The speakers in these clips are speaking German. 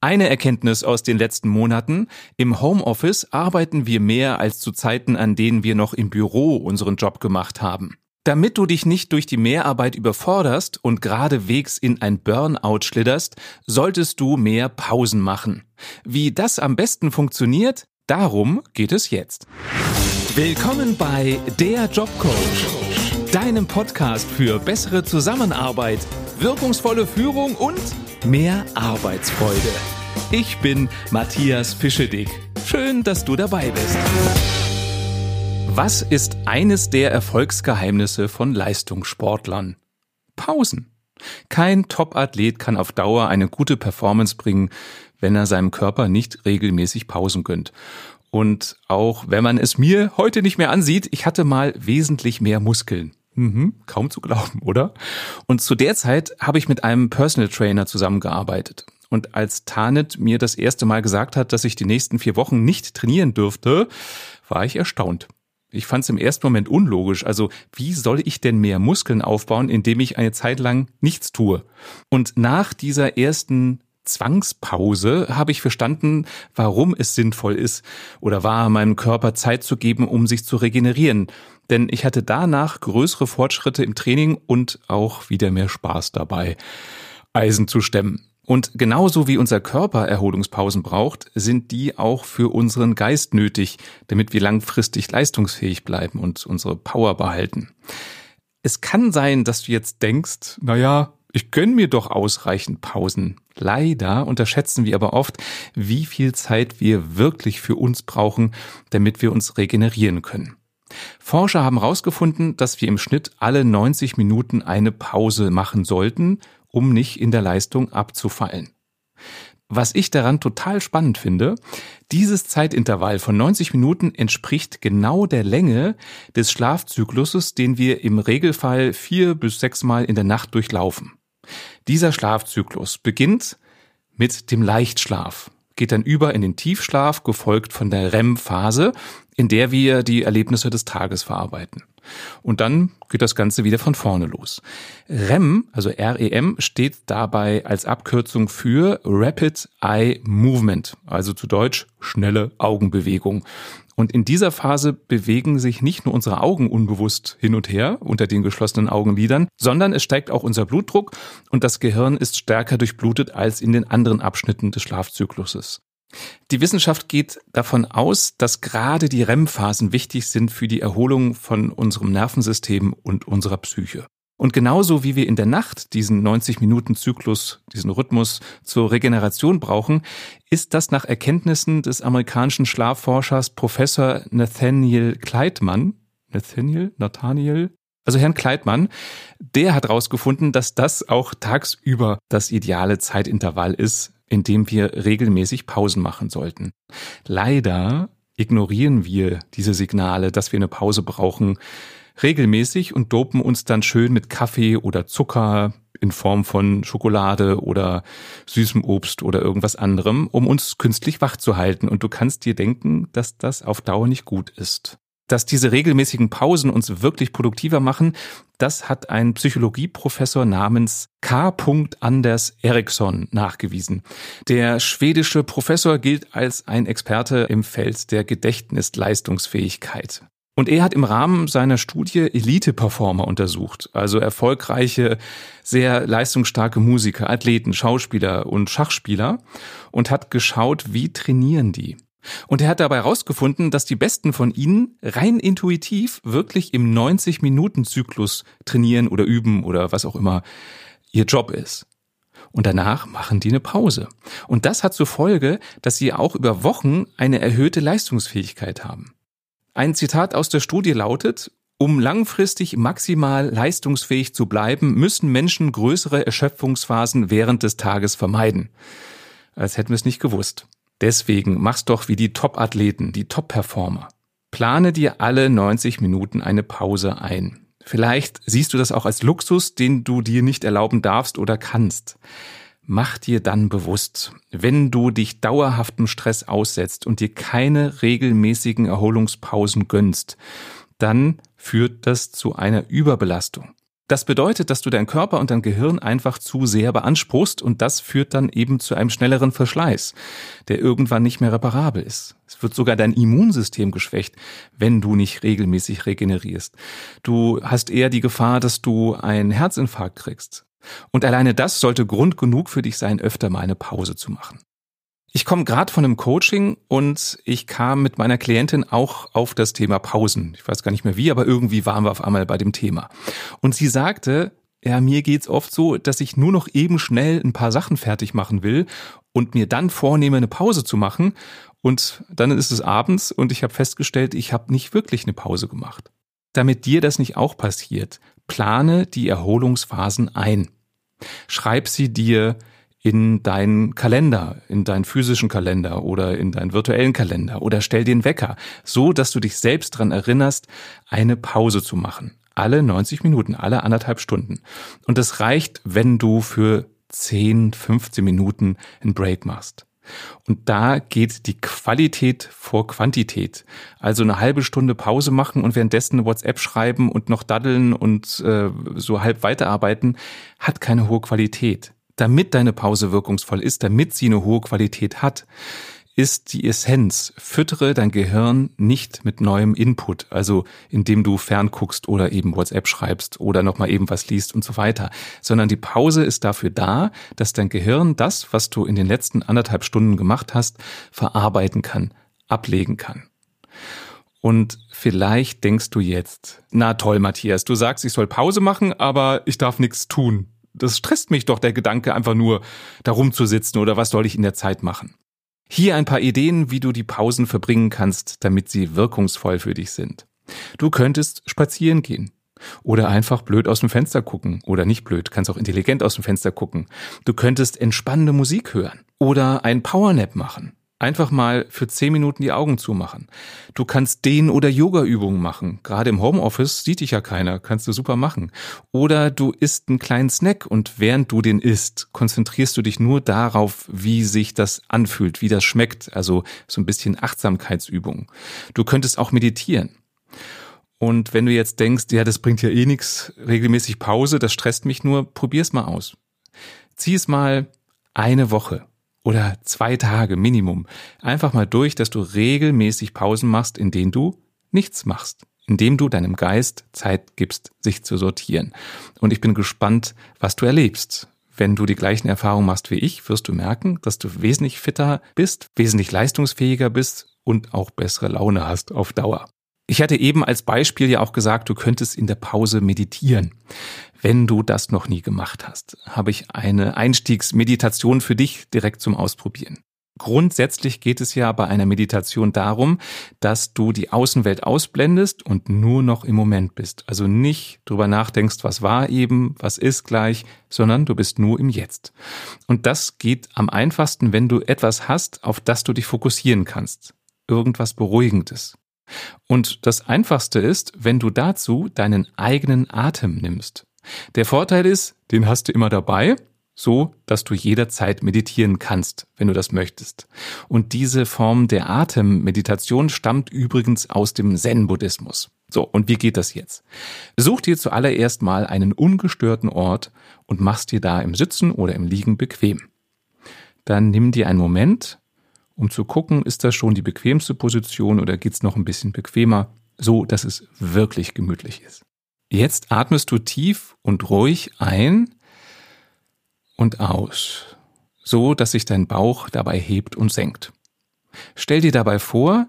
Eine Erkenntnis aus den letzten Monaten. Im Homeoffice arbeiten wir mehr als zu Zeiten, an denen wir noch im Büro unseren Job gemacht haben. Damit du dich nicht durch die Mehrarbeit überforderst und geradewegs in ein Burnout schlitterst, solltest du mehr Pausen machen. Wie das am besten funktioniert, darum geht es jetzt. Willkommen bei Der Jobcoach, deinem Podcast für bessere Zusammenarbeit, wirkungsvolle Führung und mehr Arbeitsfreude. Ich bin Matthias Fischedick. Schön, dass du dabei bist. Was ist eines der Erfolgsgeheimnisse von Leistungssportlern? Pausen. Kein Top-Athlet kann auf Dauer eine gute Performance bringen, wenn er seinem Körper nicht regelmäßig Pausen gönnt. Und auch wenn man es mir heute nicht mehr ansieht, ich hatte mal wesentlich mehr Muskeln. Mhm, kaum zu glauben, oder? Und zu der Zeit habe ich mit einem Personal Trainer zusammengearbeitet. Und als Tanit mir das erste Mal gesagt hat, dass ich die nächsten vier Wochen nicht trainieren dürfte, war ich erstaunt. Ich fand es im ersten Moment unlogisch. Also wie soll ich denn mehr Muskeln aufbauen, indem ich eine Zeit lang nichts tue? Und nach dieser ersten Zwangspause habe ich verstanden, warum es sinnvoll ist oder war, meinem Körper Zeit zu geben, um sich zu regenerieren. Denn ich hatte danach größere Fortschritte im Training und auch wieder mehr Spaß dabei, Eisen zu stemmen. Und genauso wie unser Körper Erholungspausen braucht, sind die auch für unseren Geist nötig, damit wir langfristig leistungsfähig bleiben und unsere Power behalten. Es kann sein, dass du jetzt denkst, naja, ich gönn mir doch ausreichend Pausen. Leider unterschätzen wir aber oft, wie viel Zeit wir wirklich für uns brauchen, damit wir uns regenerieren können. Forscher haben herausgefunden, dass wir im Schnitt alle 90 Minuten eine Pause machen sollten, um nicht in der Leistung abzufallen. Was ich daran total spannend finde, dieses Zeitintervall von 90 Minuten entspricht genau der Länge des Schlafzykluses, den wir im Regelfall vier bis sechs Mal in der Nacht durchlaufen. Dieser Schlafzyklus beginnt mit dem Leichtschlaf, geht dann über in den Tiefschlaf, gefolgt von der REM-Phase, in der wir die Erlebnisse des Tages verarbeiten. Und dann geht das Ganze wieder von vorne los. REM, also REM, steht dabei als Abkürzung für Rapid Eye Movement, also zu Deutsch schnelle Augenbewegung. Und in dieser Phase bewegen sich nicht nur unsere Augen unbewusst hin und her unter den geschlossenen Augenlidern, sondern es steigt auch unser Blutdruck und das Gehirn ist stärker durchblutet als in den anderen Abschnitten des Schlafzykluses. Die Wissenschaft geht davon aus, dass gerade die REM-Phasen wichtig sind für die Erholung von unserem Nervensystem und unserer Psyche. Und genauso wie wir in der Nacht diesen 90-Minuten-Zyklus, diesen Rhythmus zur Regeneration brauchen, ist das nach Erkenntnissen des amerikanischen Schlafforschers Professor Nathaniel Kleitmann, Nathaniel, Nathaniel, also Herrn Kleitmann, der hat herausgefunden, dass das auch tagsüber das ideale Zeitintervall ist, in dem wir regelmäßig Pausen machen sollten. Leider ignorieren wir diese Signale, dass wir eine Pause brauchen, regelmäßig und dopen uns dann schön mit Kaffee oder Zucker in Form von Schokolade oder süßem Obst oder irgendwas anderem, um uns künstlich wach zu halten. Und du kannst dir denken, dass das auf Dauer nicht gut ist dass diese regelmäßigen Pausen uns wirklich produktiver machen, das hat ein Psychologieprofessor namens K. Anders Eriksson nachgewiesen. Der schwedische Professor gilt als ein Experte im Feld der Gedächtnisleistungsfähigkeit. Und er hat im Rahmen seiner Studie Elite-Performer untersucht, also erfolgreiche, sehr leistungsstarke Musiker, Athleten, Schauspieler und Schachspieler und hat geschaut, wie trainieren die. Und er hat dabei herausgefunden, dass die besten von ihnen rein intuitiv wirklich im 90-Minuten-Zyklus trainieren oder üben oder was auch immer ihr Job ist. Und danach machen die eine Pause. Und das hat zur Folge, dass sie auch über Wochen eine erhöhte Leistungsfähigkeit haben. Ein Zitat aus der Studie lautet, um langfristig maximal leistungsfähig zu bleiben, müssen Menschen größere Erschöpfungsphasen während des Tages vermeiden. Als hätten wir es nicht gewusst. Deswegen mach's doch wie die Top-Athleten, die Top-Performer. Plane dir alle 90 Minuten eine Pause ein. Vielleicht siehst du das auch als Luxus, den du dir nicht erlauben darfst oder kannst. Mach dir dann bewusst, wenn du dich dauerhaftem Stress aussetzt und dir keine regelmäßigen Erholungspausen gönnst, dann führt das zu einer Überbelastung. Das bedeutet, dass du deinen Körper und dein Gehirn einfach zu sehr beanspruchst und das führt dann eben zu einem schnelleren Verschleiß, der irgendwann nicht mehr reparabel ist. Es wird sogar dein Immunsystem geschwächt, wenn du nicht regelmäßig regenerierst. Du hast eher die Gefahr, dass du einen Herzinfarkt kriegst. Und alleine das sollte Grund genug für dich sein, öfter mal eine Pause zu machen. Ich komme gerade von einem Coaching und ich kam mit meiner Klientin auch auf das Thema Pausen. Ich weiß gar nicht mehr wie, aber irgendwie waren wir auf einmal bei dem Thema. Und sie sagte, ja, mir geht's oft so, dass ich nur noch eben schnell ein paar Sachen fertig machen will und mir dann vornehme, eine Pause zu machen. Und dann ist es abends und ich habe festgestellt, ich habe nicht wirklich eine Pause gemacht. Damit dir das nicht auch passiert, plane die Erholungsphasen ein. Schreib sie dir in deinen Kalender, in deinen physischen Kalender oder in deinen virtuellen Kalender oder stell den Wecker, so dass du dich selbst dran erinnerst, eine Pause zu machen. Alle 90 Minuten, alle anderthalb Stunden. Und das reicht, wenn du für 10, 15 Minuten einen Break machst. Und da geht die Qualität vor Quantität. Also eine halbe Stunde Pause machen und währenddessen WhatsApp schreiben und noch daddeln und äh, so halb weiterarbeiten, hat keine hohe Qualität damit deine Pause wirkungsvoll ist, damit sie eine hohe Qualität hat, ist die Essenz. Füttere dein Gehirn nicht mit neuem Input, also indem du fernguckst oder eben WhatsApp schreibst oder nochmal eben was liest und so weiter, sondern die Pause ist dafür da, dass dein Gehirn das, was du in den letzten anderthalb Stunden gemacht hast, verarbeiten kann, ablegen kann. Und vielleicht denkst du jetzt, na toll, Matthias, du sagst, ich soll Pause machen, aber ich darf nichts tun das stresst mich doch der Gedanke, einfach nur darum zu sitzen oder was soll ich in der Zeit machen. Hier ein paar Ideen, wie du die Pausen verbringen kannst, damit sie wirkungsvoll für dich sind. Du könntest spazieren gehen. Oder einfach blöd aus dem Fenster gucken. Oder nicht blöd, kannst auch intelligent aus dem Fenster gucken. Du könntest entspannende Musik hören. Oder ein Powernap machen. Einfach mal für zehn Minuten die Augen zumachen. Du kannst Dehn- oder Yoga-Übungen machen. Gerade im Homeoffice sieht dich ja keiner, kannst du super machen. Oder du isst einen kleinen Snack und während du den isst, konzentrierst du dich nur darauf, wie sich das anfühlt, wie das schmeckt. Also so ein bisschen Achtsamkeitsübung. Du könntest auch meditieren. Und wenn du jetzt denkst, ja, das bringt ja eh nichts, regelmäßig Pause, das stresst mich nur, probier's mal aus. Zieh es mal eine Woche oder zwei Tage Minimum einfach mal durch, dass du regelmäßig Pausen machst, in denen du nichts machst, indem du deinem Geist Zeit gibst, sich zu sortieren. Und ich bin gespannt, was du erlebst. Wenn du die gleichen Erfahrungen machst wie ich, wirst du merken, dass du wesentlich fitter bist, wesentlich leistungsfähiger bist und auch bessere Laune hast auf Dauer. Ich hatte eben als Beispiel ja auch gesagt, du könntest in der Pause meditieren. Wenn du das noch nie gemacht hast, habe ich eine Einstiegsmeditation für dich direkt zum Ausprobieren. Grundsätzlich geht es ja bei einer Meditation darum, dass du die Außenwelt ausblendest und nur noch im Moment bist. Also nicht drüber nachdenkst, was war eben, was ist gleich, sondern du bist nur im Jetzt. Und das geht am einfachsten, wenn du etwas hast, auf das du dich fokussieren kannst. Irgendwas Beruhigendes. Und das Einfachste ist, wenn du dazu deinen eigenen Atem nimmst. Der Vorteil ist, den hast du immer dabei, so dass du jederzeit meditieren kannst, wenn du das möchtest. Und diese Form der Atemmeditation stammt übrigens aus dem Zen-Buddhismus. So, und wie geht das jetzt? Such dir zuallererst mal einen ungestörten Ort und machst dir da im Sitzen oder im Liegen bequem. Dann nimm dir einen Moment, um zu gucken, ist das schon die bequemste Position oder geht's noch ein bisschen bequemer, so dass es wirklich gemütlich ist. Jetzt atmest du tief und ruhig ein und aus, so dass sich dein Bauch dabei hebt und senkt. Stell dir dabei vor,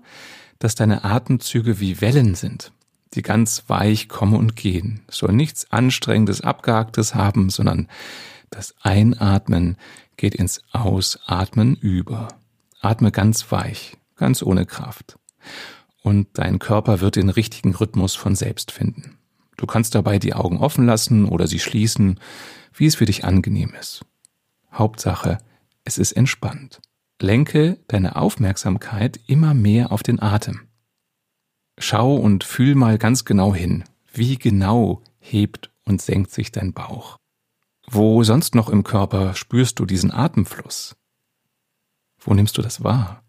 dass deine Atemzüge wie Wellen sind, die ganz weich kommen und gehen. Es soll nichts Anstrengendes, Abgehaktes haben, sondern das Einatmen geht ins Ausatmen über. Atme ganz weich, ganz ohne Kraft. Und dein Körper wird den richtigen Rhythmus von selbst finden. Du kannst dabei die Augen offen lassen oder sie schließen, wie es für dich angenehm ist. Hauptsache, es ist entspannt. Lenke deine Aufmerksamkeit immer mehr auf den Atem. Schau und fühl mal ganz genau hin, wie genau hebt und senkt sich dein Bauch. Wo sonst noch im Körper spürst du diesen Atemfluss? Wo nimmst du das wahr?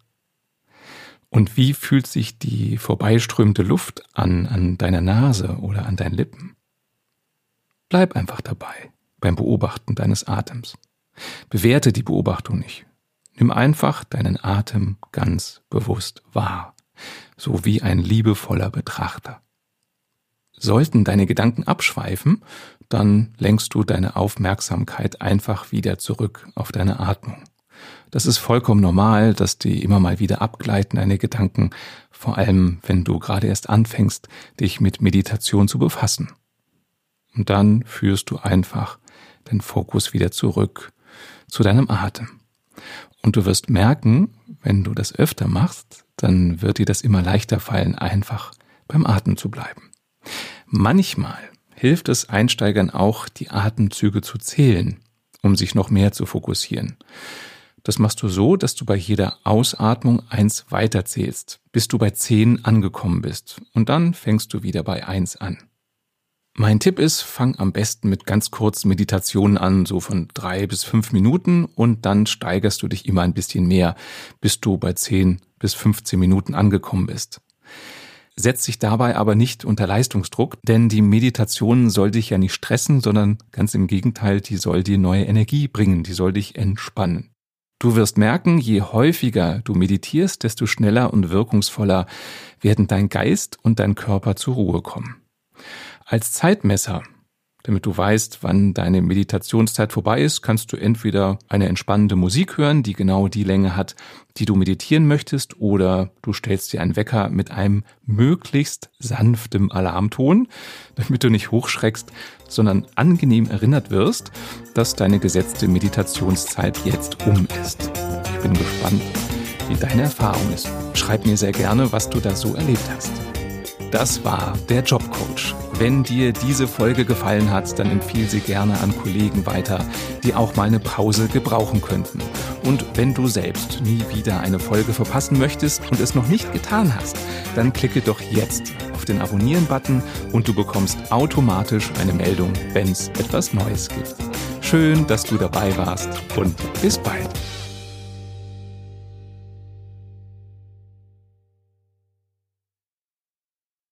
Und wie fühlt sich die vorbeiströmende Luft an, an deiner Nase oder an deinen Lippen? Bleib einfach dabei beim Beobachten deines Atems. Bewerte die Beobachtung nicht. Nimm einfach deinen Atem ganz bewusst wahr, so wie ein liebevoller Betrachter. Sollten deine Gedanken abschweifen, dann lenkst du deine Aufmerksamkeit einfach wieder zurück auf deine Atmung. Das ist vollkommen normal, dass die immer mal wieder abgleiten, deine Gedanken, vor allem wenn du gerade erst anfängst, dich mit Meditation zu befassen. Und dann führst du einfach den Fokus wieder zurück zu deinem Atem. Und du wirst merken, wenn du das öfter machst, dann wird dir das immer leichter fallen, einfach beim Atem zu bleiben. Manchmal hilft es Einsteigern auch, die Atemzüge zu zählen, um sich noch mehr zu fokussieren. Das machst du so, dass du bei jeder Ausatmung eins weiterzählst, bis du bei zehn angekommen bist. Und dann fängst du wieder bei eins an. Mein Tipp ist, fang am besten mit ganz kurzen Meditationen an, so von drei bis fünf Minuten, und dann steigerst du dich immer ein bisschen mehr, bis du bei zehn bis 15 Minuten angekommen bist setzt sich dabei aber nicht unter Leistungsdruck, denn die Meditation soll dich ja nicht stressen, sondern ganz im Gegenteil, die soll dir neue Energie bringen, die soll dich entspannen. Du wirst merken, je häufiger du meditierst, desto schneller und wirkungsvoller werden dein Geist und dein Körper zur Ruhe kommen. Als Zeitmesser damit du weißt, wann deine Meditationszeit vorbei ist, kannst du entweder eine entspannende Musik hören, die genau die Länge hat, die du meditieren möchtest, oder du stellst dir einen Wecker mit einem möglichst sanftem Alarmton, damit du nicht hochschreckst, sondern angenehm erinnert wirst, dass deine gesetzte Meditationszeit jetzt um ist. Ich bin gespannt, wie deine Erfahrung ist. Schreib mir sehr gerne, was du da so erlebt hast. Das war der Jobcoach. Wenn dir diese Folge gefallen hat, dann empfiehl sie gerne an Kollegen weiter, die auch mal eine Pause gebrauchen könnten. Und wenn du selbst nie wieder eine Folge verpassen möchtest und es noch nicht getan hast, dann klicke doch jetzt auf den Abonnieren-Button und du bekommst automatisch eine Meldung, wenn es etwas Neues gibt. Schön, dass du dabei warst und bis bald.